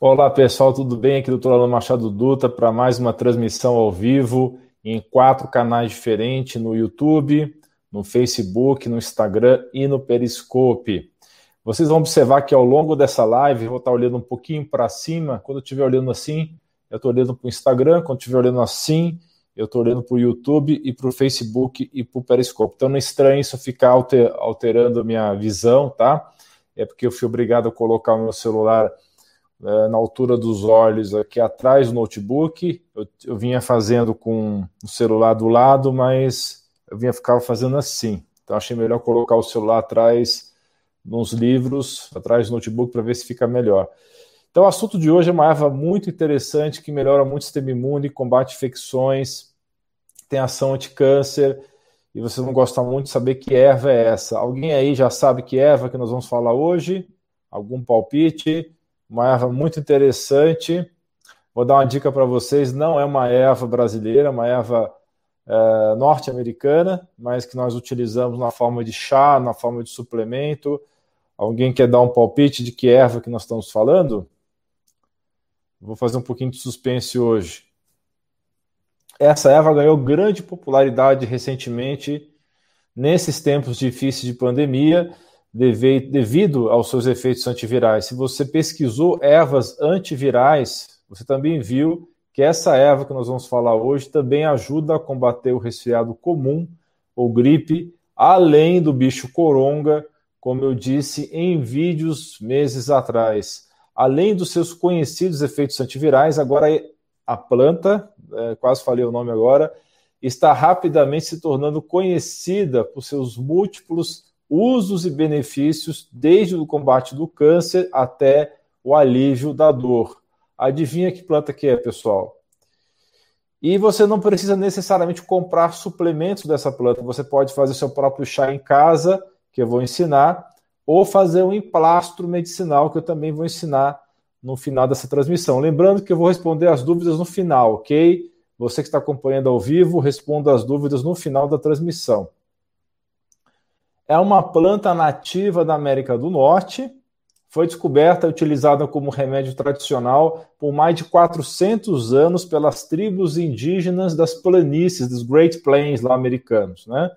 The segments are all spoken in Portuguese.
Olá pessoal, tudo bem? Aqui é o Dr. Alan Machado Dutra para mais uma transmissão ao vivo em quatro canais diferentes no YouTube, no Facebook, no Instagram e no Periscope. Vocês vão observar que ao longo dessa live eu vou estar olhando um pouquinho para cima. Quando eu estiver olhando assim, eu estou olhando para o Instagram. Quando estiver olhando assim, eu estou olhando para o YouTube e para o Facebook e para o Periscope. Então não é estranho isso ficar alterando a minha visão, tá? É porque eu fui obrigado a colocar o meu celular na altura dos olhos, aqui atrás do notebook. Eu, eu, vinha fazendo com o celular do lado, mas eu vinha ficava fazendo assim. Então achei melhor colocar o celular atrás nos livros, atrás do notebook, para ver se fica melhor. Então, o assunto de hoje é uma erva muito interessante que melhora muito o sistema imune, combate infecções, tem ação anti-câncer. E vocês vão gostar muito de saber que erva é essa. Alguém aí já sabe que erva que nós vamos falar hoje? Algum palpite? Uma erva muito interessante. Vou dar uma dica para vocês: não é uma erva brasileira, é uma erva é, norte-americana, mas que nós utilizamos na forma de chá, na forma de suplemento. Alguém quer dar um palpite de que erva que nós estamos falando? Vou fazer um pouquinho de suspense hoje. Essa erva ganhou grande popularidade recentemente, nesses tempos difíceis de pandemia, devido aos seus efeitos antivirais. Se você pesquisou ervas antivirais, você também viu que essa erva que nós vamos falar hoje também ajuda a combater o resfriado comum ou gripe, além do bicho coronga, como eu disse em vídeos meses atrás. Além dos seus conhecidos efeitos antivirais, agora a planta, é, quase falei o nome agora, está rapidamente se tornando conhecida por seus múltiplos usos e benefícios desde o combate do câncer até o alívio da dor. Adivinha que planta que é, pessoal? E você não precisa necessariamente comprar suplementos dessa planta. Você pode fazer seu próprio chá em casa, que eu vou ensinar, ou fazer um emplastro medicinal, que eu também vou ensinar no final dessa transmissão. Lembrando que eu vou responder as dúvidas no final, ok? Você que está acompanhando ao vivo, responda as dúvidas no final da transmissão é uma planta nativa da América do Norte. Foi descoberta e utilizada como remédio tradicional por mais de 400 anos pelas tribos indígenas das planícies, dos Great Plains lá americanos, né?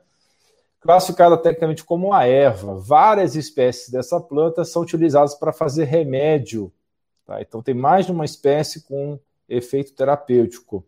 Classificada tecnicamente como uma erva, várias espécies dessa planta são utilizadas para fazer remédio. Tá? Então, tem mais de uma espécie com efeito terapêutico.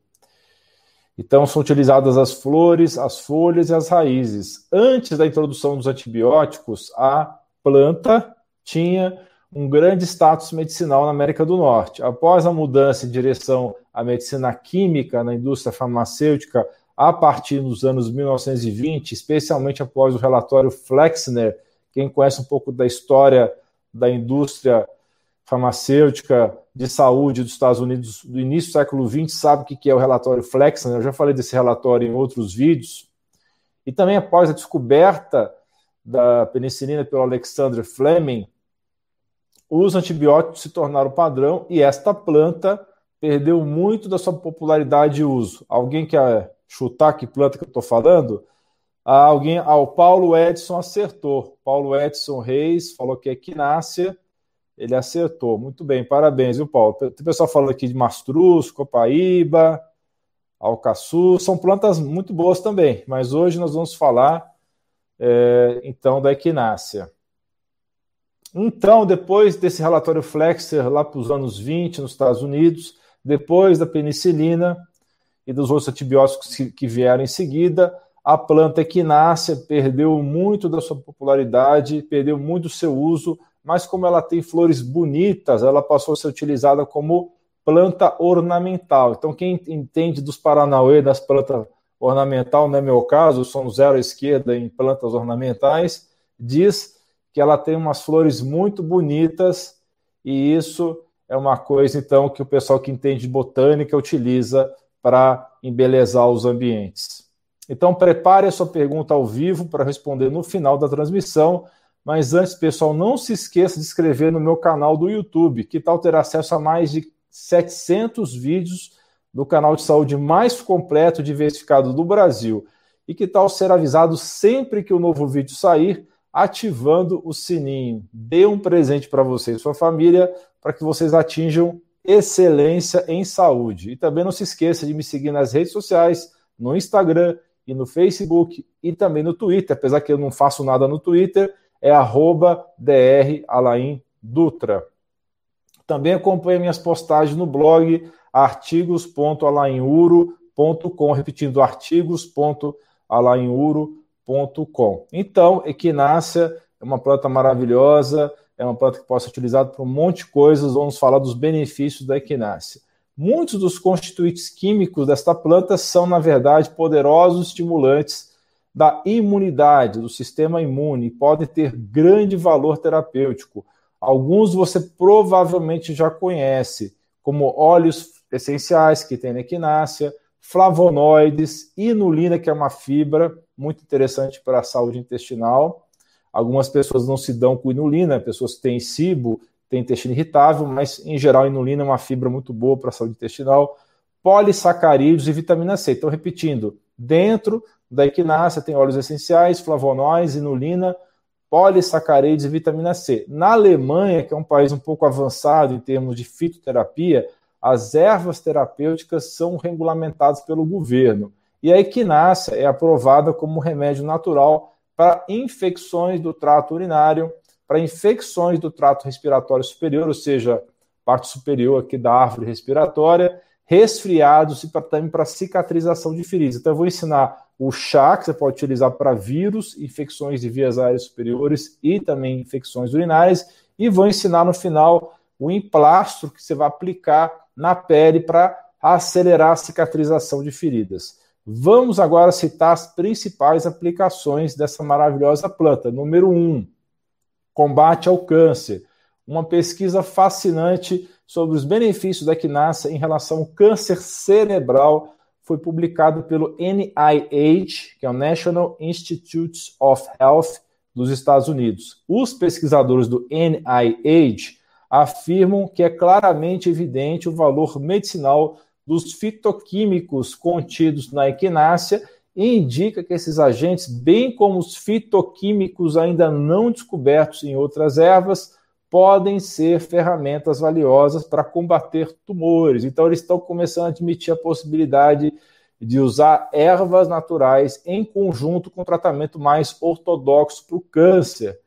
Então, são utilizadas as flores, as folhas e as raízes. Antes da introdução dos antibióticos, a planta tinha um grande status medicinal na América do Norte. Após a mudança em direção à medicina química na indústria farmacêutica, a partir dos anos 1920, especialmente após o relatório Flexner, quem conhece um pouco da história da indústria farmacêutica de saúde dos Estados Unidos do início do século XX sabe o que é o relatório Flexner, né? eu já falei desse relatório em outros vídeos, e também após a descoberta da penicilina pelo Alexander Fleming, os antibióticos se tornaram padrão e esta planta perdeu muito da sua popularidade de uso. Alguém quer chutar que planta que eu estou falando? Ah, alguém, ah, o Paulo Edson acertou. Paulo Edson Reis falou que é equinácea ele acertou. Muito bem, parabéns, viu, Paulo? Tem pessoal falando aqui de mastruz, copaíba, alcaçu. São plantas muito boas também, mas hoje nós vamos falar, é, então, da equinácea. Então, depois desse relatório Flexer, lá para os anos 20, nos Estados Unidos, depois da penicilina e dos outros antibióticos que, vieram em seguida, a planta equinácea perdeu muito da sua popularidade, perdeu muito do seu uso mas como ela tem flores bonitas, ela passou a ser utilizada como planta ornamental. Então, quem entende dos Paranauê, das plantas ornamental, não é meu caso, sou zero à esquerda em plantas ornamentais, diz que ela tem umas flores muito bonitas e isso é uma coisa, então, que o pessoal que entende de botânica utiliza para embelezar os ambientes. Então, prepare a sua pergunta ao vivo para responder no final da transmissão mas antes, pessoal, não se esqueça de inscrever no meu canal do YouTube, que tal ter acesso a mais de 700 vídeos do canal de saúde mais completo e diversificado do Brasil. E que tal ser avisado sempre que o um novo vídeo sair, ativando o sininho. Dê um presente para você e sua família para que vocês atinjam excelência em saúde. E também não se esqueça de me seguir nas redes sociais, no Instagram e no Facebook e também no Twitter, apesar que eu não faço nada no Twitter, é arroba Dutra. Também acompanhe minhas postagens no blog artigos.alainuro.com, repetindo, artigos.alainuro.com. Então, equinácea é uma planta maravilhosa, é uma planta que pode ser utilizada para um monte de coisas. Vamos falar dos benefícios da equinácea. Muitos dos constituintes químicos desta planta são, na verdade, poderosos estimulantes da imunidade, do sistema imune, podem ter grande valor terapêutico. Alguns você provavelmente já conhece, como óleos essenciais que tem na equinácea, flavonoides, inulina, que é uma fibra muito interessante para a saúde intestinal, Algumas pessoas não se dão com inulina, pessoas que têm cibo, têm intestino irritável, mas em geral inulina é uma fibra muito boa para a saúde intestinal. Polissacarídeos e vitamina C. Então, repetindo, dentro da equinácea tem óleos essenciais, flavonoides, inulina, polissacarídeos e vitamina C. Na Alemanha, que é um país um pouco avançado em termos de fitoterapia, as ervas terapêuticas são regulamentadas pelo governo. E a equinácea é aprovada como remédio natural para infecções do trato urinário, para infecções do trato respiratório superior, ou seja, parte superior aqui da árvore respiratória, resfriados e também para cicatrização de feridas. Então, eu vou ensinar o chá, que você pode utilizar para vírus, infecções de vias aéreas superiores e também infecções urinárias, e vou ensinar no final o emplastro que você vai aplicar na pele para acelerar a cicatrização de feridas. Vamos agora citar as principais aplicações dessa maravilhosa planta. Número 1, um, combate ao câncer. Uma pesquisa fascinante sobre os benefícios da equinácea em relação ao câncer cerebral foi publicado pelo NIH, que é o National Institutes of Health dos Estados Unidos. Os pesquisadores do NIH afirmam que é claramente evidente o valor medicinal dos fitoquímicos contidos na equinácea e indica que esses agentes, bem como os fitoquímicos ainda não descobertos em outras ervas, podem ser ferramentas valiosas para combater tumores. Então, eles estão começando a admitir a possibilidade de usar ervas naturais em conjunto com tratamento mais ortodoxo para o câncer.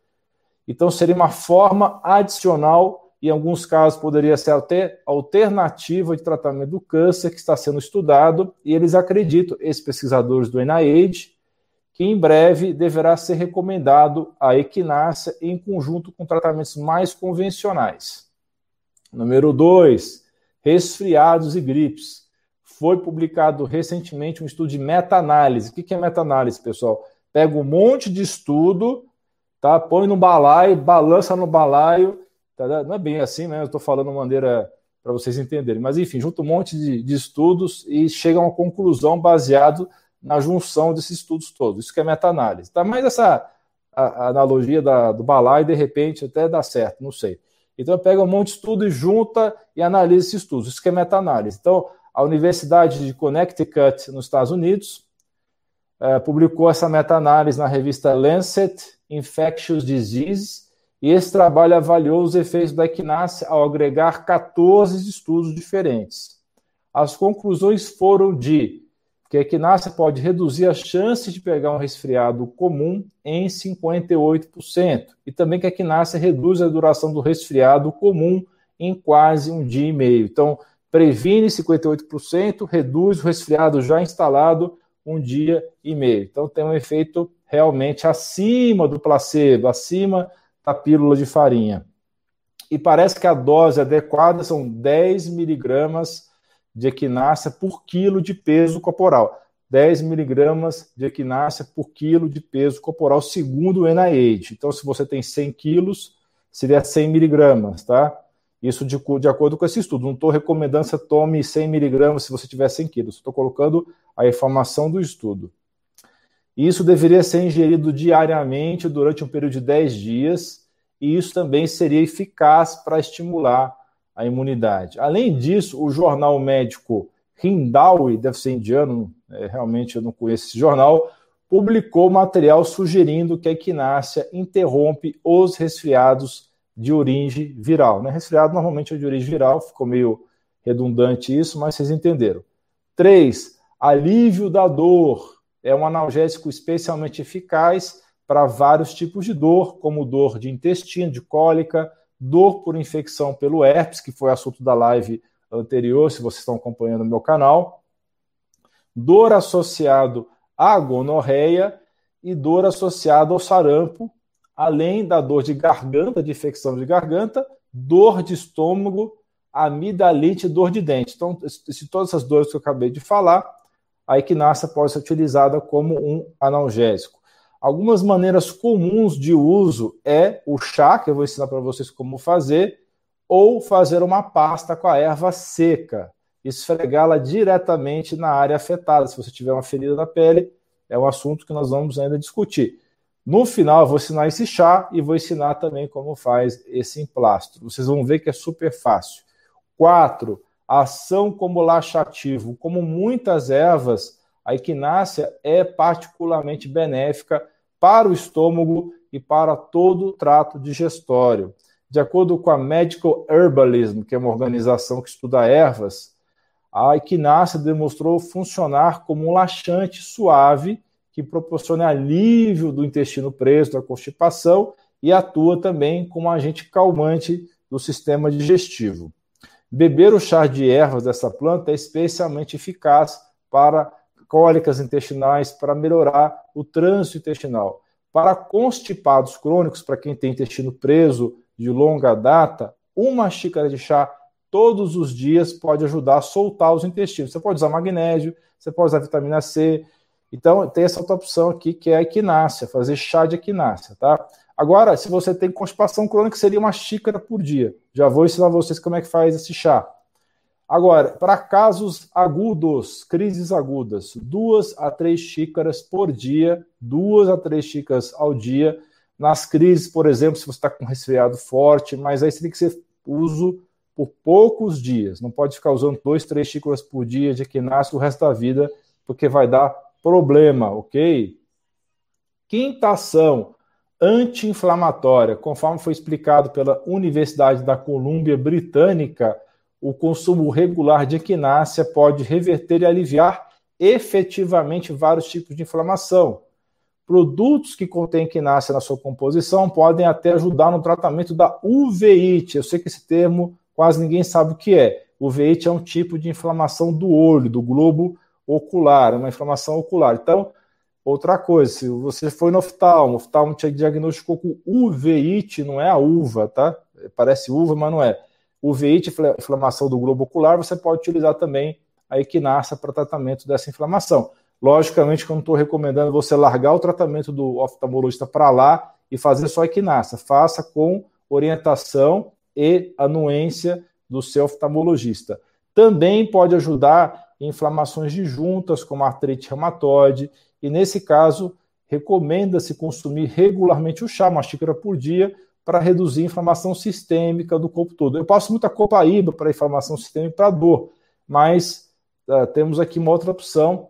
Então, seria uma forma adicional em alguns casos poderia ser até alternativa de tratamento do câncer que está sendo estudado, e eles acreditam, esses pesquisadores do NIH, que em breve deverá ser recomendado a equinácea em conjunto com tratamentos mais convencionais. Número 2, resfriados e gripes. Foi publicado recentemente um estudo de meta-análise. O que é meta-análise, pessoal? Pega um monte de estudo, tá? põe no balaio, balança no balaio Tá, não é bem assim, né? Eu estou falando de maneira para vocês entenderem. Mas, enfim, junta um monte de, de, estudos e chega a uma conclusão baseado na junção desses estudos todos. Isso que é meta-análise. Tá? Mas essa a, a analogia da, do balaio, de repente, até dá certo, não sei. Então, pega um monte de estudo e junta e analisa esses estudos. Isso que é meta-análise. Então, a Universidade de Connecticut, nos Estados Unidos, é, publicou essa meta-análise na revista Lancet Infectious Diseases, e esse trabalho avaliou os efeitos da equinácea ao agregar 14 estudos diferentes. As conclusões foram de que a equinácea pode reduzir as chances de pegar um resfriado comum em 58%, e também que a equinácea reduz a duração do resfriado comum em quase um dia e meio. Então, previne 58%, reduz o resfriado já instalado um dia e meio. Então, tem um efeito realmente acima do placebo, acima da pílula de farinha. E parece que a dose adequada são 10 miligramas de equinácea por quilo de peso corporal. 10 miligramas de equinácea por quilo de peso corporal, segundo o NIH. Então, se você tem 100 quilos, seria 100 miligramas, tá? Isso de, de acordo com esse estudo. Não estou recomendando que você tome 100 miligramas se você tiver 100 quilos. Estou colocando a informação do estudo. Isso deveria ser ingerido diariamente durante um período de 10 dias, e isso também seria eficaz para estimular a imunidade. Além disso, o jornal médico Hindawi, deve ser indiano, é, realmente eu não conheço esse jornal, publicou material sugerindo que a equinácea interrompe os resfriados de origem viral. Né? Resfriado normalmente é de origem viral, ficou meio redundante isso, mas vocês entenderam. Três, alívio da dor. É um analgésico especialmente eficaz para vários tipos de dor, como dor de intestino, de cólica, dor por infecção pelo herpes, que foi assunto da live anterior, se vocês estão acompanhando o meu canal, dor associado à gonorreia e dor associada ao sarampo, além da dor de garganta, de infecção de garganta, dor de estômago, amidalite e dor de dente. Então, se todas essas dores que eu acabei de falar, a equinácea pode ser utilizada como um analgésico. Algumas maneiras comuns de uso é o chá, que eu vou ensinar para vocês como fazer, ou fazer uma pasta com a erva seca, esfregá-la diretamente na área afetada. Se você tiver uma ferida na pele, é um assunto que nós vamos ainda discutir. No final, eu vou ensinar esse chá e vou ensinar também como faz esse emplastro. Vocês vão ver que é super fácil. Quatro, ação como laxativo. Como muitas ervas, a equinácea é particularmente benéfica para o estômago e para todo o trato digestório. De acordo com a Medical Herbalism, que é uma organização que estuda ervas, a equinácea demonstrou funcionar como um laxante suave que proporciona alívio do intestino preso, da constipação e atua também como agente calmante do sistema digestivo. Beber o chá de ervas dessa planta é especialmente eficaz para cólicas intestinais, para melhorar o trânsito intestinal. Para constipados crônicos, para quem tem intestino preso de longa data, uma xícara de chá todos os dias pode ajudar a soltar os intestinos. Você pode usar magnésio, você pode usar vitamina C. Então, tem essa outra opção aqui que é a equinácea, fazer chá de equinácea, tá? Agora, se você tem constipação crônica, seria uma xícara por dia. Já vou ensinar vocês como é que faz esse chá. Agora, para casos agudos, crises agudas, duas a três xícaras por dia, duas a três xícaras ao dia. Nas crises, por exemplo, se você está com resfriado forte, mas aí você tem que ser uso por poucos dias. Não pode ficar usando dois, três xícaras por dia de equinácea o resto da vida, porque vai dar problema, ok? Quinta ação anti-inflamatória, conforme foi explicado pela Universidade da Colômbia Britânica o consumo regular de equinácea pode reverter e aliviar efetivamente vários tipos de inflamação. Produtos que contêm equinácea na sua composição podem até ajudar no tratamento da uveíte. Eu sei que esse termo quase ninguém sabe o que é. Uveíte é um tipo de inflamação do olho, do globo ocular, uma inflamação ocular. Então, outra coisa, se você foi no oftalmo, o oftalmo te diagnosticou com uveíte, não é a uva, tá? Parece uva, mas não é uveíte, inflamação do globo ocular, você pode utilizar também a equinácea para tratamento dessa inflamação. Logicamente que eu não estou recomendando você largar o tratamento do oftalmologista para lá e fazer só equinácea. Faça com orientação e anuência do seu oftalmologista. Também pode ajudar em inflamações de juntas, como artrite reumatoide, e nesse caso, recomenda-se consumir regularmente o chá, uma xícara por dia, para reduzir a inflamação sistêmica do corpo todo. Eu passo muita copaíba para inflamação sistêmica para dor, mas uh, temos aqui uma outra opção,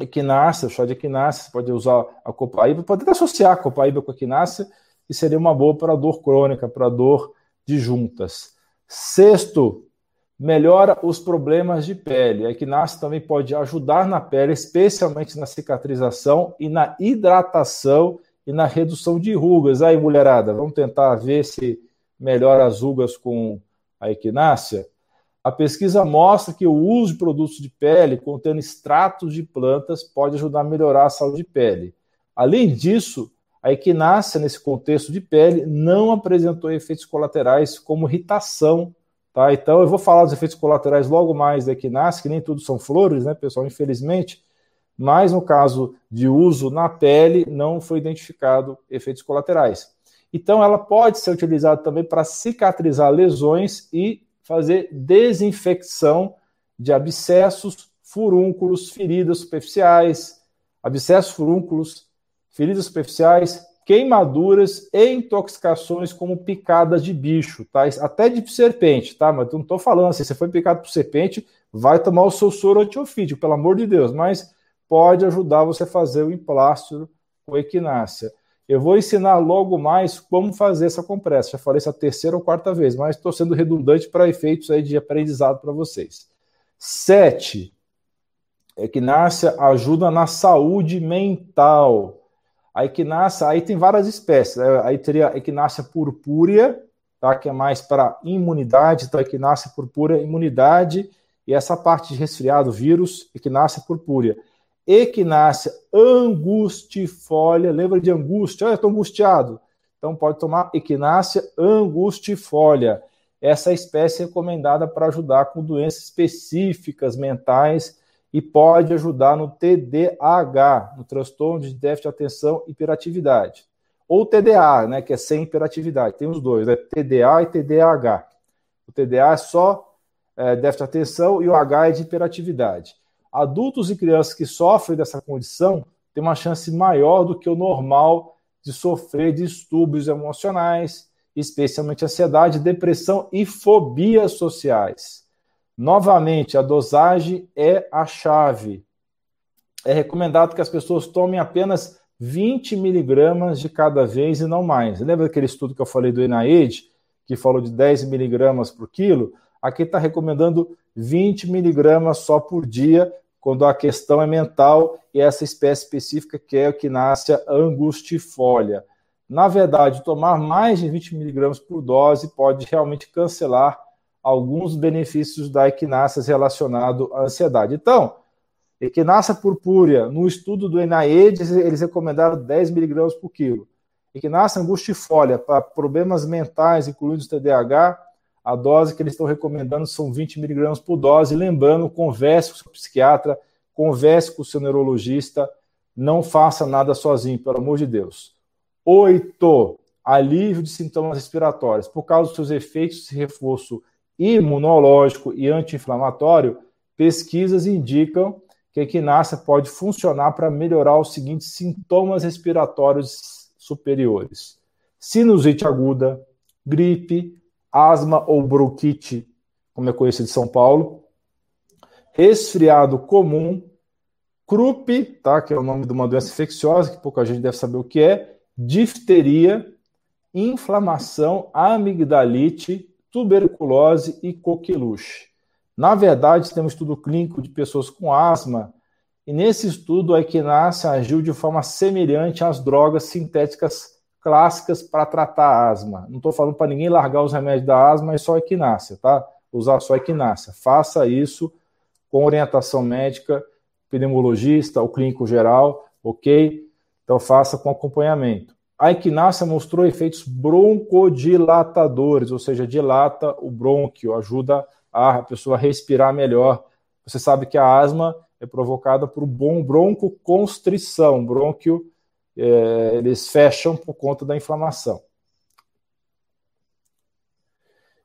equinácea, chá de equinácea, você pode usar a copaíba, pode até associar a copaíba com a equinácea, que seria uma boa para dor crônica, para dor de juntas. Sexto, melhora os problemas de pele. A equinácea também pode ajudar na pele, especialmente na cicatrização e na hidratação e na redução de rugas. Aí, mulherada, vamos tentar ver se melhora as rugas com a equinácea? A pesquisa mostra que o uso de produtos de pele contendo extratos de plantas pode ajudar a melhorar a saúde de pele. Além disso, a equinácea, nesse contexto de pele, não apresentou efeitos colaterais como irritação. Tá? Então, eu vou falar dos efeitos colaterais logo mais da equinácea, que nem tudo são flores, né, pessoal? Infelizmente, mas no caso de uso na pele, não foi identificado efeitos colaterais. Então, ela pode ser utilizada também para cicatrizar lesões e fazer desinfecção de abscessos, furúnculos, feridas superficiais, abscessos, furúnculos, feridas superficiais, queimaduras e intoxicações como picadas de bicho, tá? Até de serpente, tá? Mas eu não estou falando assim, você foi picado por serpente, vai tomar o seu soro antiofídico, pelo amor de Deus, mas pode ajudar você a fazer o emplastro com equinácea. Eu vou ensinar logo mais como fazer essa compressa. Já falei essa terceira ou quarta vez, mas estou sendo redundante para efeitos aí de aprendizado para vocês. Sete, equinácia ajuda na saúde mental. A equinácia, aí tem várias espécies. Né? Aí teria a equinácia purpúrea, tá? que é mais para imunidade. Então, a equinácia purpúrea, imunidade. E essa parte de resfriado, vírus, equinácia purpúrea equinácea angustifólia. Lembra de angústia? Olha, estou angustiado. Então pode tomar equinácea angustifólia. Essa espécie é recomendada para ajudar com doenças específicas mentais e pode ajudar no TDAH, no transtorno de déficit de atenção e hiperatividade. Ou TDA, né, que é sem hiperatividade. Tem os dois, né, TDA e TDAH. O TDA é só é, déficit de atenção e o H é de hiperatividade adultos e crianças que sofrem dessa condição têm uma chance maior do que o normal de sofrer distúrbios emocionais, especialmente ansiedade, depressão e fobias sociais. Novamente, a dosagem é a chave. É recomendado que as pessoas tomem apenas 20 miligramas de cada vez e não mais. Lembra aquele estudo que eu falei do NIH, que falou de 10 miligramas por quilo? Aqui está recomendando 20 miligramas só por dia, quando a questão é mental e essa espécie específica que é a equinácea angustifolia. Na verdade, tomar mais de 20 miligramas por dose pode realmente cancelar alguns benefícios da equinácea relacionado à ansiedade. Então, equinácea purpúrea, no estudo do NIH, eles recomendaram 10 miligramas por quilo. Equinácea angustifolia, para problemas mentais, incluindo o TDAH, a dose que eles estão recomendando são 20 miligramas por dose. Lembrando, converse com o seu psiquiatra, converse com o seu neurologista, não faça nada sozinho, pelo amor de Deus. Oito, alívio de sintomas respiratórios. Por causa dos seus efeitos de reforço imunológico e anti-inflamatório, pesquisas indicam que a equinácea pode funcionar para melhorar os seguintes sintomas respiratórios superiores: sinusite aguda, gripe, asma ou bronquite, como é conhecido em São Paulo, resfriado comum, croup, tá, que é o nome de uma doença infecciosa, que pouca gente deve saber o que é, difteria, inflamação, amigdalite, tuberculose e coqueluche. Na verdade, temos estudo clínico de pessoas com asma, e nesse estudo a equinácea agiu de forma semelhante às drogas sintéticas clássicas para tratar asma. Não estou falando para ninguém largar os remédios da asma e só equinácea, tá? Usar só equinácea. Faça isso com orientação médica, pneumologista ou clínico geral, ok? Então faça com acompanhamento. A equinácea mostrou efeitos broncodilatadores, ou seja, dilata o brônquio, ajuda a pessoa a respirar melhor. Você sabe que a asma é provocada por bom broncoconstrição, brônquio é, eles fecham por conta da inflamação.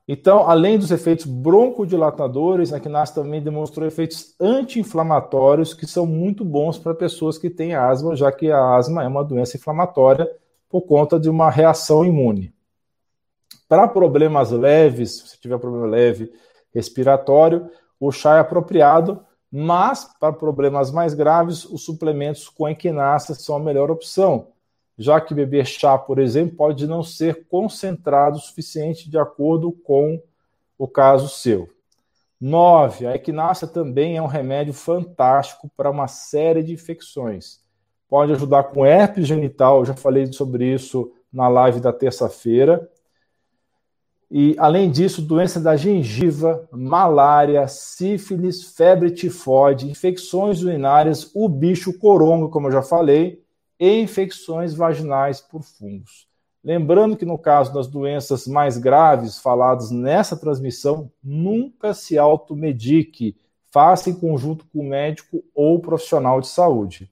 Então, além dos efeitos broncodilatadores, a quinase também demonstrou efeitos anti-inflamatórios que são muito bons para pessoas que têm asma, já que a asma é uma doença inflamatória por conta de uma reação imune. Para problemas leves, se tiver problema leve respiratório, o chá é apropriado mas, para problemas mais graves, os suplementos com equinácea são a melhor opção, já que beber chá, por exemplo, pode não ser concentrado o suficiente de acordo com o caso seu. 9. A equinácea também é um remédio fantástico para uma série de infecções. Pode ajudar com herpes genital, eu já falei sobre isso na live da terça-feira. E, além disso, doença da gengiva, malária, sífilis, febre tifoide, infecções urinárias, o bicho coronga, como eu já falei, e infecções vaginais por fungos. Lembrando que no caso das doenças mais graves faladas nessa transmissão, nunca se automedique, faça em conjunto com o médico ou profissional de saúde.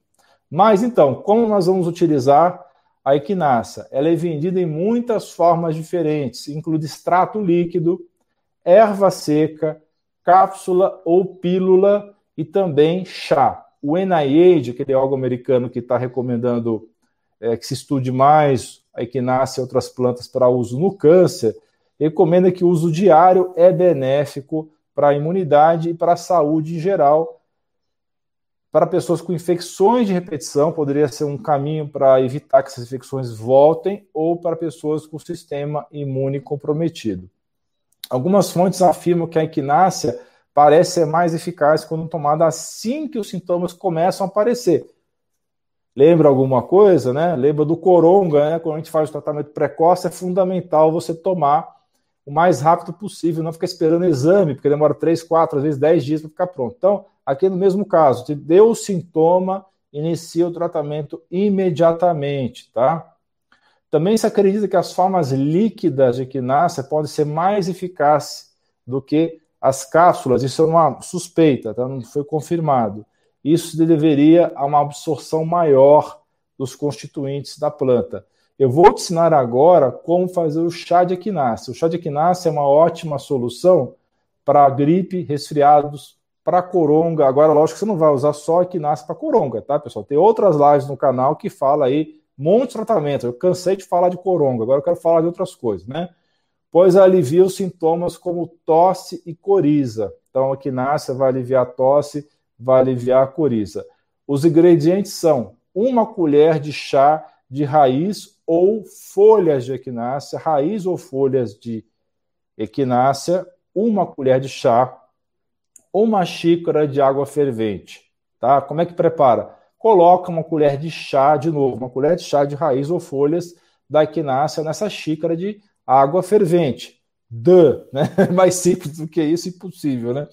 Mas então, como nós vamos utilizar a equinácea. Ela é vendida em muitas formas diferentes, inclui extrato líquido, erva seca, cápsula ou pílula e também chá. O NIH, aquele órgão americano que está recomendando é, que se estude mais a equinácea e outras plantas para uso no câncer, recomenda que o uso diário é benéfico para a imunidade e para a saúde em geral, Para pessoas com infecções de repetição, poderia ser um caminho para evitar que essas infecções voltem, ou para pessoas com sistema imune comprometido. Algumas fontes afirmam que a equinácea parece ser mais eficaz quando tomada assim que os sintomas começam a aparecer. Lembra alguma coisa, né? Lembra do coronga, né? Quando a gente faz o tratamento precoce, é fundamental você tomar o mais rápido possível, não ficar esperando exame, porque demora 3, 4, às vezes 10 dias para ficar pronto. Então, aqui no mesmo caso, te deu o sintoma, inicia o tratamento imediatamente, tá? Também se acredita que as formas líquidas de equinácea podem ser mais eficazes do que as cápsulas. Isso é uma suspeita, tá? não foi confirmado. Isso deveria a uma absorção maior dos constituintes da planta. Eu vou te ensinar agora como fazer o chá de equinácea. O chá de equinácea é uma ótima solução para gripe, resfriados, para coronga. Agora, lógico que você não vai usar só equinácea para coronga, tá, pessoal? Tem outras lives no canal que fala aí monte de tratamento. Eu cansei de falar de coronga, agora eu quero falar de outras coisas, né? Pois alivia os sintomas como tosse e coriza. Então, a equinácea vai aliviar a tosse, vai aliviar a coriza. Os ingredientes são uma colher de chá de raiz ou folhas de equinácea, raiz ou folhas de equinácea, uma colher de chá, uma xícara de água fervente. Tá? Como é que prepara? coloca uma colher de chá, de novo, uma colher de chá de raiz ou folhas da equinácea nessa xícara de água fervente. Duh, né? Mais simples do que isso, impossível, né?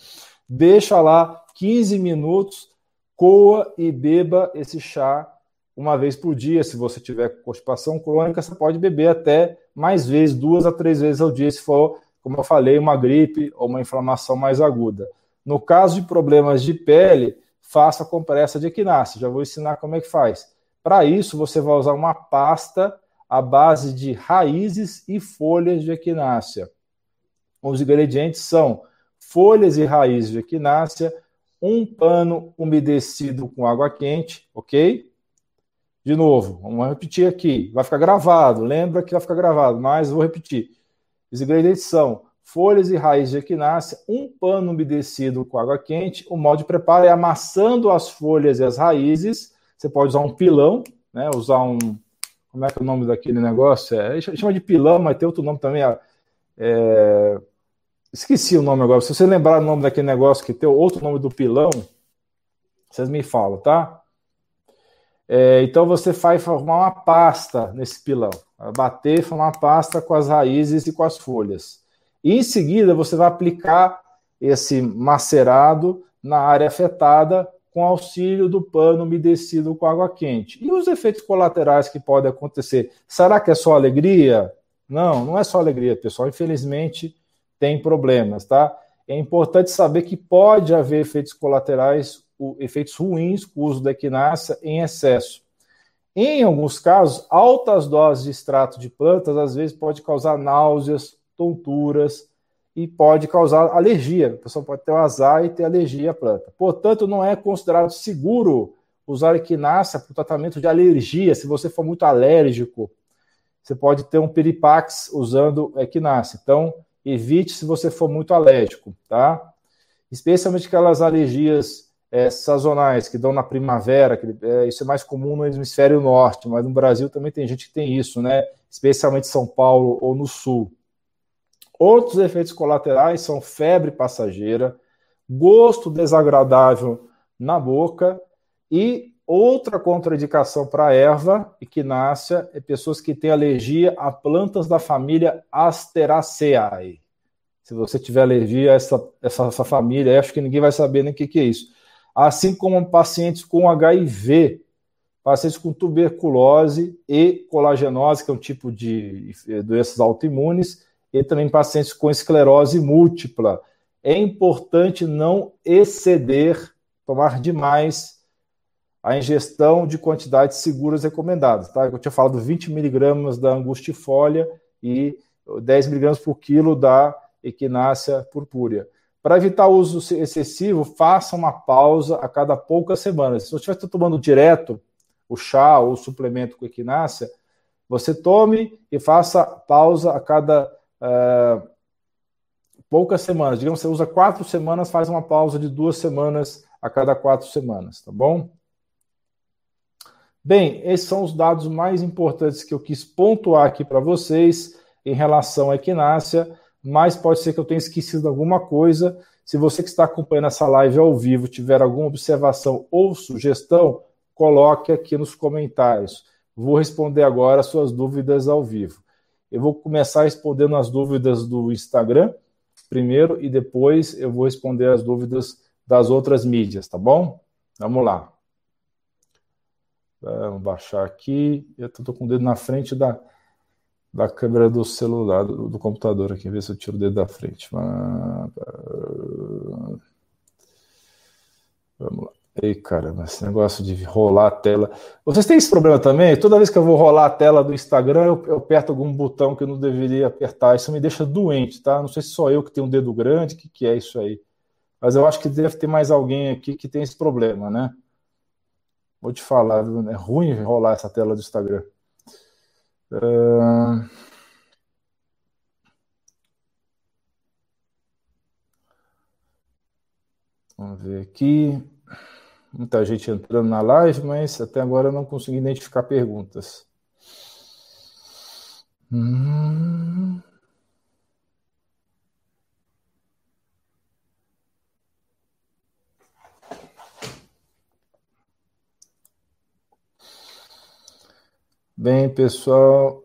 Deixa lá 15 minutos, coa e beba esse chá uma vez por dia. Se você tiver constipação crônica, você pode beber até mais vezes, duas a três vezes ao dia, se for, como eu falei, uma gripe ou uma inflamação mais aguda. No caso de problemas de pele, faça compressa de equinácea. Já vou ensinar como é que faz. Para isso, você vai usar uma pasta à base de raízes e folhas de equinácea. Os ingredientes são folhas e raízes de equinácea, um pano umedecido com água quente, ok? De novo, vamos repetir aqui. Vai ficar gravado, lembra que vai ficar gravado, mas vou repetir. Os ingredientes são folhas e raízes de equinácea, um pano umedecido com água quente. O modo de preparo é amassando as folhas e as raízes. Você pode usar um pilão, né? Usar um. Como é que é o nome daquele negócio? É, chama de pilão, mas tem outro nome também. É, é, esqueci o nome agora. Se você lembrar o nome daquele negócio que tem outro nome do pilão, vocês me falam, tá? É, então você vai formar uma pasta nesse pilão. Bater, formar uma pasta com as raízes e com as folhas. Em seguida você vai aplicar esse macerado na área afetada com auxílio do pano umedecido com água quente. E os efeitos colaterais que podem acontecer? Será que é só alegria? Não, não é só alegria, pessoal. Infelizmente, tem problemas, tá? É importante saber que pode haver efeitos colaterais, efeitos ruins com o uso da equinácea em excesso. Em alguns casos, altas doses de extrato de plantas às vezes pode causar náuseas, tonturas e pode causar alergia. A pessoa pode ter um azar e ter alergia à planta. Portanto, não é considerado seguro usar equinácea para o tratamento de alergia. Se você for muito alérgico, você pode ter um peripax usando equinácea. Então, evite se você for muito alérgico, tá? Especialmente aquelas alergias é, sazonais que dão na primavera, que, é, isso é mais comum no hemisfério norte, mas no Brasil também tem gente que tem isso, né? Especialmente São Paulo ou no sul. Outros efeitos colaterais são febre passageira, gosto desagradável na boca e outra contraindicação para erva equinácea é pessoas que têm alergia a plantas da família Asteraceae. Se você tiver alergia a essa, essa, essa família, acho que ninguém vai saber nem o que, que é isso. Assim como pacientes com HIV, pacientes com tuberculose e colagenose, que é um tipo de doenças autoimunes, e também pacientes com esclerose múltipla. É importante não exceder, tomar demais a ingestão de quantidades seguras recomendadas. Tá? Eu tinha falado 20 miligramas da angustifolia e 10 miligramas por quilo da equinácea purpúrea. Para evitar o uso excessivo, faça uma pausa a cada poucas semanas. Se você estiver tomando direto o chá ou o suplemento com equinácea, você tome e faça pausa a cada uh, poucas semanas. Digamos, você usa quatro semanas, faz uma pausa de duas semanas a cada quatro semanas, tá bom? Bem, esses são os dados mais importantes que eu quis pontuar aqui para vocês em relação à equinácia, mas pode ser que eu tenha esquecido alguma coisa. Se você que está acompanhando essa live ao vivo tiver alguma observação ou sugestão, coloque aqui nos comentários. Vou responder agora as suas dúvidas ao vivo. Eu vou começar respondendo as dúvidas do Instagram primeiro e depois eu vou responder as dúvidas das outras mídias, tá bom? Vamos lá. Vamos baixar aqui. Eu estou com o dedo na frente da, da câmera do celular, do, do computador aqui, ver se eu tiro o dedo da frente. Vamos lá. Ei, caramba, esse negócio de rolar a tela. Vocês têm esse problema também? Toda vez que eu vou rolar a tela do Instagram, eu, eu aperto algum botão que eu não deveria apertar. Isso me deixa doente, tá? Não sei se só eu que tenho um dedo grande, o que, que é isso aí. Mas eu acho que deve ter mais alguém aqui que tem esse problema, né? Vou te falar, é ruim rolar essa tela do Instagram. Uh... Vamos ver aqui. Muita gente entrando na live, mas até agora eu não consegui identificar perguntas. Hum... Bem, pessoal,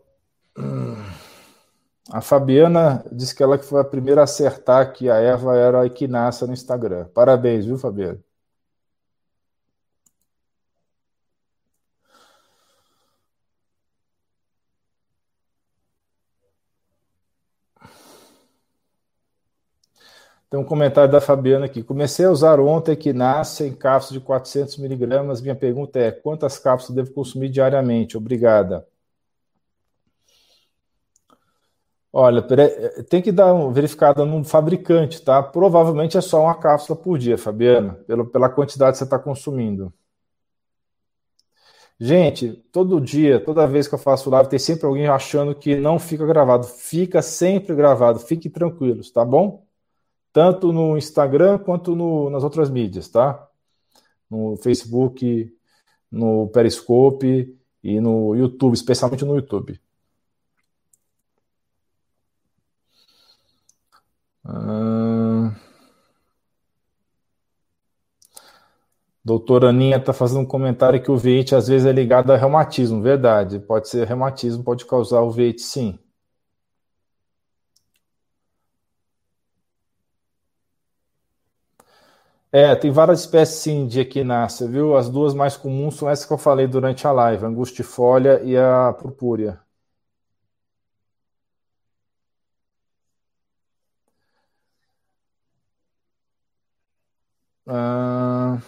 a Fabiana disse que ela que foi a primeira a acertar que a Eva era a equinácia no Instagram. Parabéns, viu, Fabiana? Tem um comentário da Fabiana aqui. Comecei a usar ontem que nasce em cápsulas de 400 miligramas. Minha pergunta é: quantas cápsulas devo consumir diariamente? Obrigada. Olha, tem que dar uma verificada no fabricante, tá? Provavelmente é só uma cápsula por dia, Fabiana, pela, pela quantidade que você está consumindo. Gente, todo dia, toda vez que eu faço live, tem sempre alguém achando que não fica gravado. Fica sempre gravado, fiquem tranquilos, tá bom? Tanto no Instagram quanto no, nas outras mídias, tá? No Facebook, no Periscope e no YouTube, especialmente no YouTube. Ah, doutora Aninha está fazendo um comentário que o veite às vezes é ligado a reumatismo. Verdade, pode ser reumatismo, pode causar o veite, sim. É, tem várias espécies sim de equinácea, viu? As duas mais comuns são essas que eu falei durante a live, a angustifolia e a purpúrea. Ah,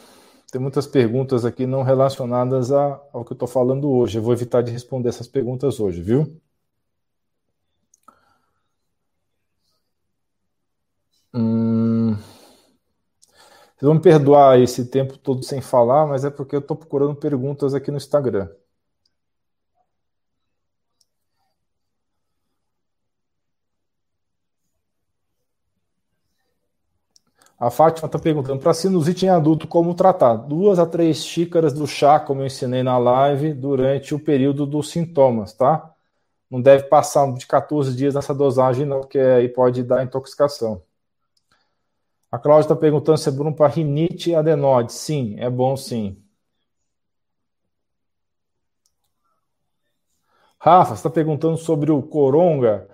tem muitas perguntas aqui não relacionadas a, ao que eu estou falando hoje. Eu vou evitar de responder essas perguntas hoje, viu? Vocês vão me perdoar esse tempo todo sem falar, mas é porque eu estou procurando perguntas aqui no Instagram. A Fátima está perguntando para sinusite em adulto como tratar? Duas a três xícaras do chá, como eu ensinei na live, durante o período dos sintomas, tá? Não deve passar de 14 dias nessa dosagem, não, porque aí pode dar intoxicação. A Cláudia está perguntando se é bom para rinite e adenoide. Sim, é bom sim. Rafa, está perguntando sobre o Coronga.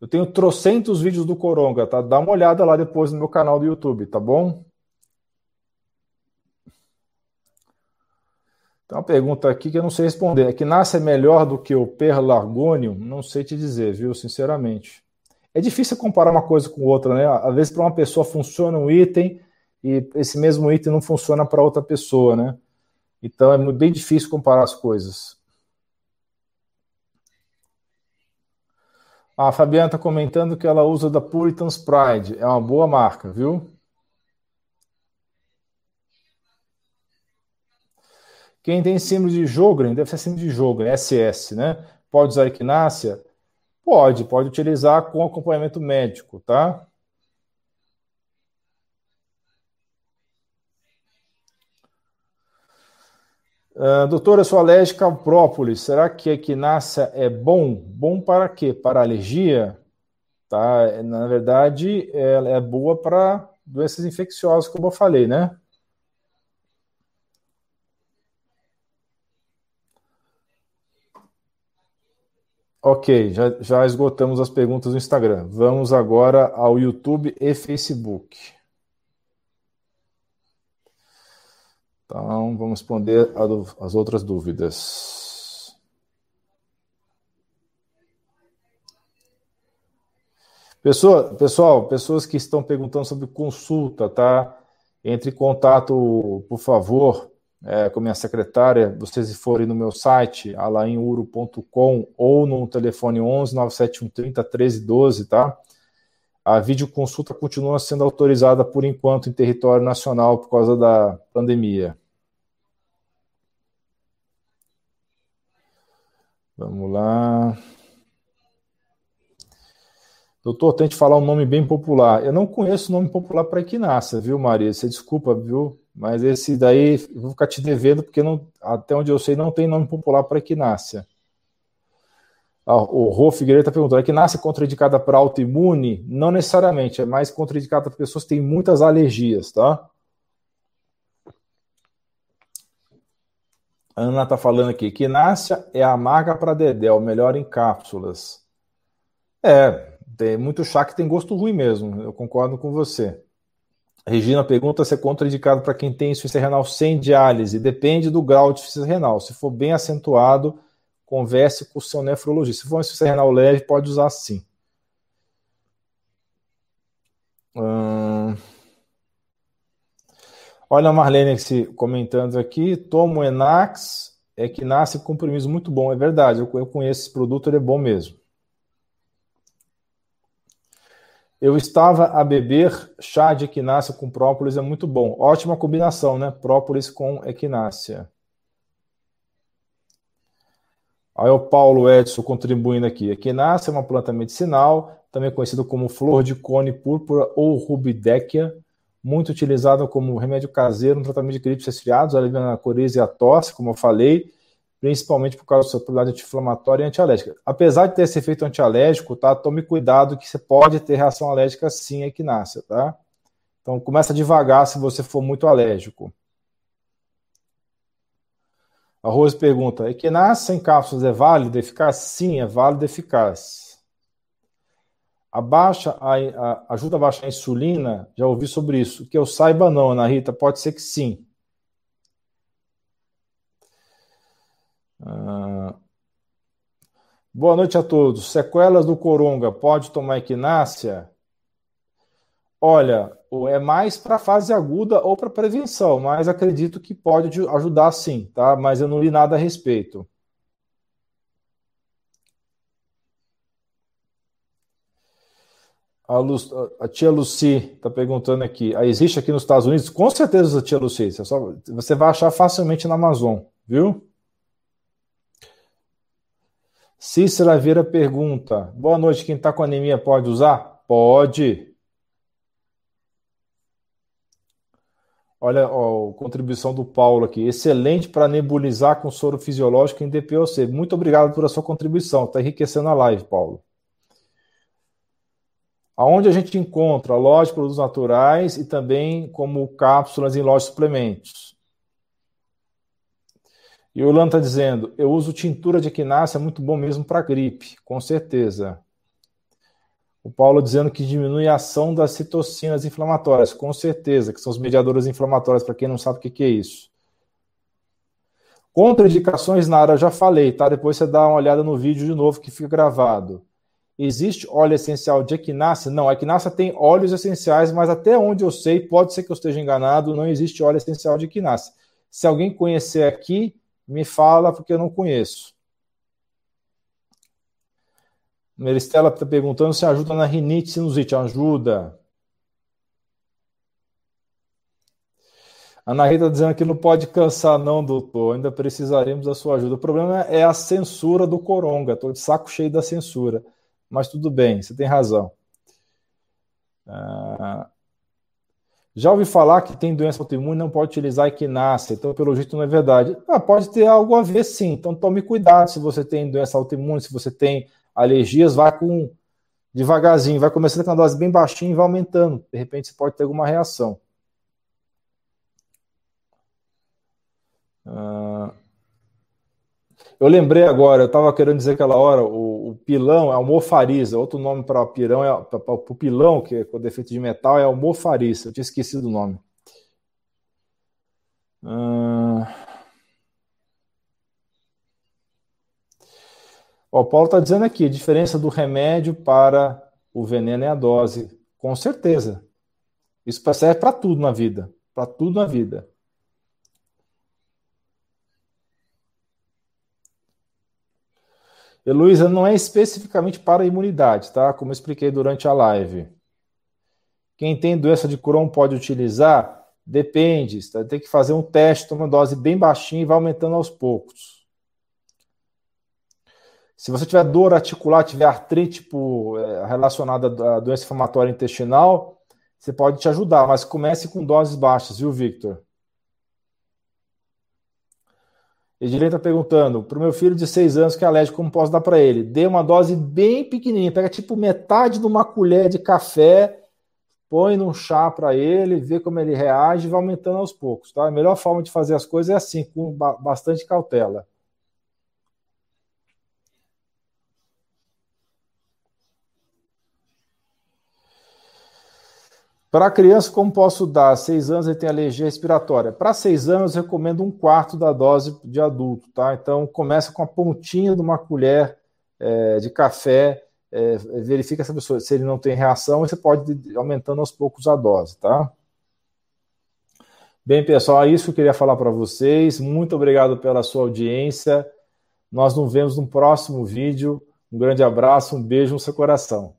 Eu tenho trocentos vídeos do Coronga, tá? Dá uma olhada lá depois no meu canal do YouTube, tá bom? Tem uma pergunta aqui que eu não sei responder. É que nasce melhor do que o Perlargonium? Não sei te dizer, viu? Sinceramente é difícil comparar uma coisa com outra, né? Às vezes para uma pessoa funciona um item e esse mesmo item não funciona para outra pessoa, né? Então é bem difícil comparar as coisas. A Fabiana está comentando que ela usa da Puritan's Pride. É uma boa marca, viu? Quem tem símbolo de Jogren, deve ser símbolo de Jogren, SS, né? Pode usar equinácia? Pode, pode utilizar com acompanhamento médico, tá? Uh, doutora, eu sou alérgica ao própolis. Será que a equinácea é bom? Bom para quê? Para alergia? Tá? É, na verdade, ela é boa para doenças infecciosas, como eu falei, né? Ok, já, já esgotamos as perguntas no Instagram. Vamos agora ao YouTube e Facebook. Então, vamos responder as outras dúvidas. Pessoa, pessoal, pessoas que estão perguntando sobre consulta, tá? Entre em contato, por favor, é, com minha secretária, vocês forem no meu site, alainuro.com ou no telefone 11 97130 1312, tá? A videoconsulta continua sendo autorizada por enquanto em território nacional por causa da pandemia. Vamos lá. Doutor, tente falar um nome bem popular. Eu não conheço nome popular para equinácea, viu, Maria? Você desculpa, viu? Mas esse daí vou ficar te devendo, porque não, até onde eu sei não tem nome popular para equinácea. Ah, o Rô Figueiredo está perguntando: a equinácea é contraindicada para autoimune? Não necessariamente, é mais contraindicada para pessoas que têm muitas alergias, tá? A Ana está falando aqui: equinácea é amarga para dedéu, melhor em cápsulas. É, tem muito chá que tem gosto ruim mesmo, eu concordo com você. Regina pergunta se é contraindicado para quem tem insuficiência renal sem diálise. Depende do grau de insuficiência renal. Se for bem acentuado, converse com o seu nefrologista. Se for insuficiência renal leve, pode usar sim. Hum... Olha a Marlene comentando aqui. Tomo Enax, é que nasce com comprimido muito bom. É verdade, eu conheço esse produto, ele é bom mesmo. Eu estava a beber chá de equinácea com própolis, é muito bom. Ótima combinação, né? Própolis com equinácea. Aí o Paulo Edson contribuindo aqui. Equinácea é uma planta medicinal, também conhecida como flor de cone púrpura ou rubidéquia, muito utilizada como remédio caseiro no tratamento de gripes resfriados, aliviando a coriza e a tosse, como eu falei, principalmente por causa da sua propriedade anti-inflamatória e antialérgica. Apesar de ter esse efeito antialérgico, tá? Tome cuidado que você pode ter reação alérgica sim à equinácea, tá? Então começa devagar se você for muito alérgico. A Rose pergunta: equinácea em cápsulas é válida, eficaz? Sim, é válida e eficaz. Abaixa a, a, ajuda a baixar a insulina? Já ouvi sobre isso. Que eu saiba, não, Ana Rita, pode ser que sim. Ah, boa noite a todos. Sequelas do coronga, pode tomar equinácea? Olha, é mais para fase aguda ou para prevenção, mas acredito que pode ajudar sim, tá? Mas eu não li nada a respeito. A, Lu, a tia Lucy está perguntando aqui. Ah, existe aqui nos Estados Unidos? Com certeza, tia Lucy. Você, você vai achar facilmente na Amazon, viu? Cícera Vieira pergunta: Boa noite, quem está com anemia pode usar? Pode. Olha a contribuição do Paulo aqui. Excelente para nebulizar com soro fisiológico em DPOC. Muito obrigado por a sua contribuição. Está enriquecendo a live, Paulo. Aonde a gente encontra loja de produtos naturais e também como cápsulas em lojas de suplementos. E o Lan está dizendo: eu uso tintura de equinácea, muito bom mesmo para gripe, com certeza. O Paulo dizendo que diminui a ação das citocinas inflamatórias, com certeza, que são os mediadores inflamatórios, para quem não sabe o que, que é isso. Contraindicações na área, eu já falei, tá? Depois você dá uma olhada no vídeo de novo que fica gravado. Existe óleo essencial de equinácea? Não, a equinácea tem óleos essenciais, mas até onde eu sei, pode ser que eu esteja enganado, não existe óleo essencial de equinácea. Se alguém conhecer aqui, me fala porque eu não conheço. Meristela está perguntando se ajuda na rinite sinusite. Ajuda. Ana Rita está dizendo que não pode cansar, não, doutor. Ainda precisaremos da sua ajuda. O problema é a censura do coronga. Estou de saco cheio da censura. Mas tudo bem, você tem razão. Ah, Já ouvi falar que tem doença autoimune não pode utilizar equinácea, então pelo jeito não é verdade. Ah, pode ter algo a ver sim, então tome cuidado se você tem doença autoimune, se você tem alergias, vá com devagarzinho, vai começando com a dose bem baixinha e vai aumentando. De repente você pode ter alguma reação. Ah, eu lembrei agora, eu estava querendo dizer aquela hora, o, o pilão é almofariza, outro nome para pirão é para o pilão, que é com defeito de metal, é almofariza. Eu tinha esquecido o nome. Uh... o Paulo está dizendo aqui, a diferença do remédio para o veneno é a dose. Com certeza. Isso serve para tudo na vida. Para tudo na vida. Heloísa, não é especificamente para a imunidade, tá? Como eu expliquei durante a live. Quem tem doença de Crohn pode utilizar? Depende. Você tem que fazer um teste, uma dose bem baixinha e vai aumentando aos poucos. Se você tiver dor articular, tiver artrite tipo, relacionada à doença inflamatória intestinal, você pode te ajudar, mas comece com doses baixas, viu, Victor? Edilene está perguntando: para o meu filho de 6 anos que é alérgico, como posso dar para ele? Dê uma dose bem pequenininha, pega tipo metade de uma colher de café, põe num chá para ele, vê como ele reage e vai aumentando aos poucos. Tá? A melhor forma de fazer as coisas é assim, com bastante cautela. Para criança, como posso dar? Seis anos ele tem alergia respiratória. Para seis anos, recomendo um quarto da dose de adulto, tá? Então, começa com a pontinha de uma colher é, de café, é, verifica essa pessoa, se ele não tem reação, você pode ir aumentando aos poucos a dose, tá? Bem, pessoal, é isso que eu queria falar para vocês. Muito obrigado pela sua audiência. Nós nos vemos no próximo vídeo. Um grande abraço, um beijo no seu coração.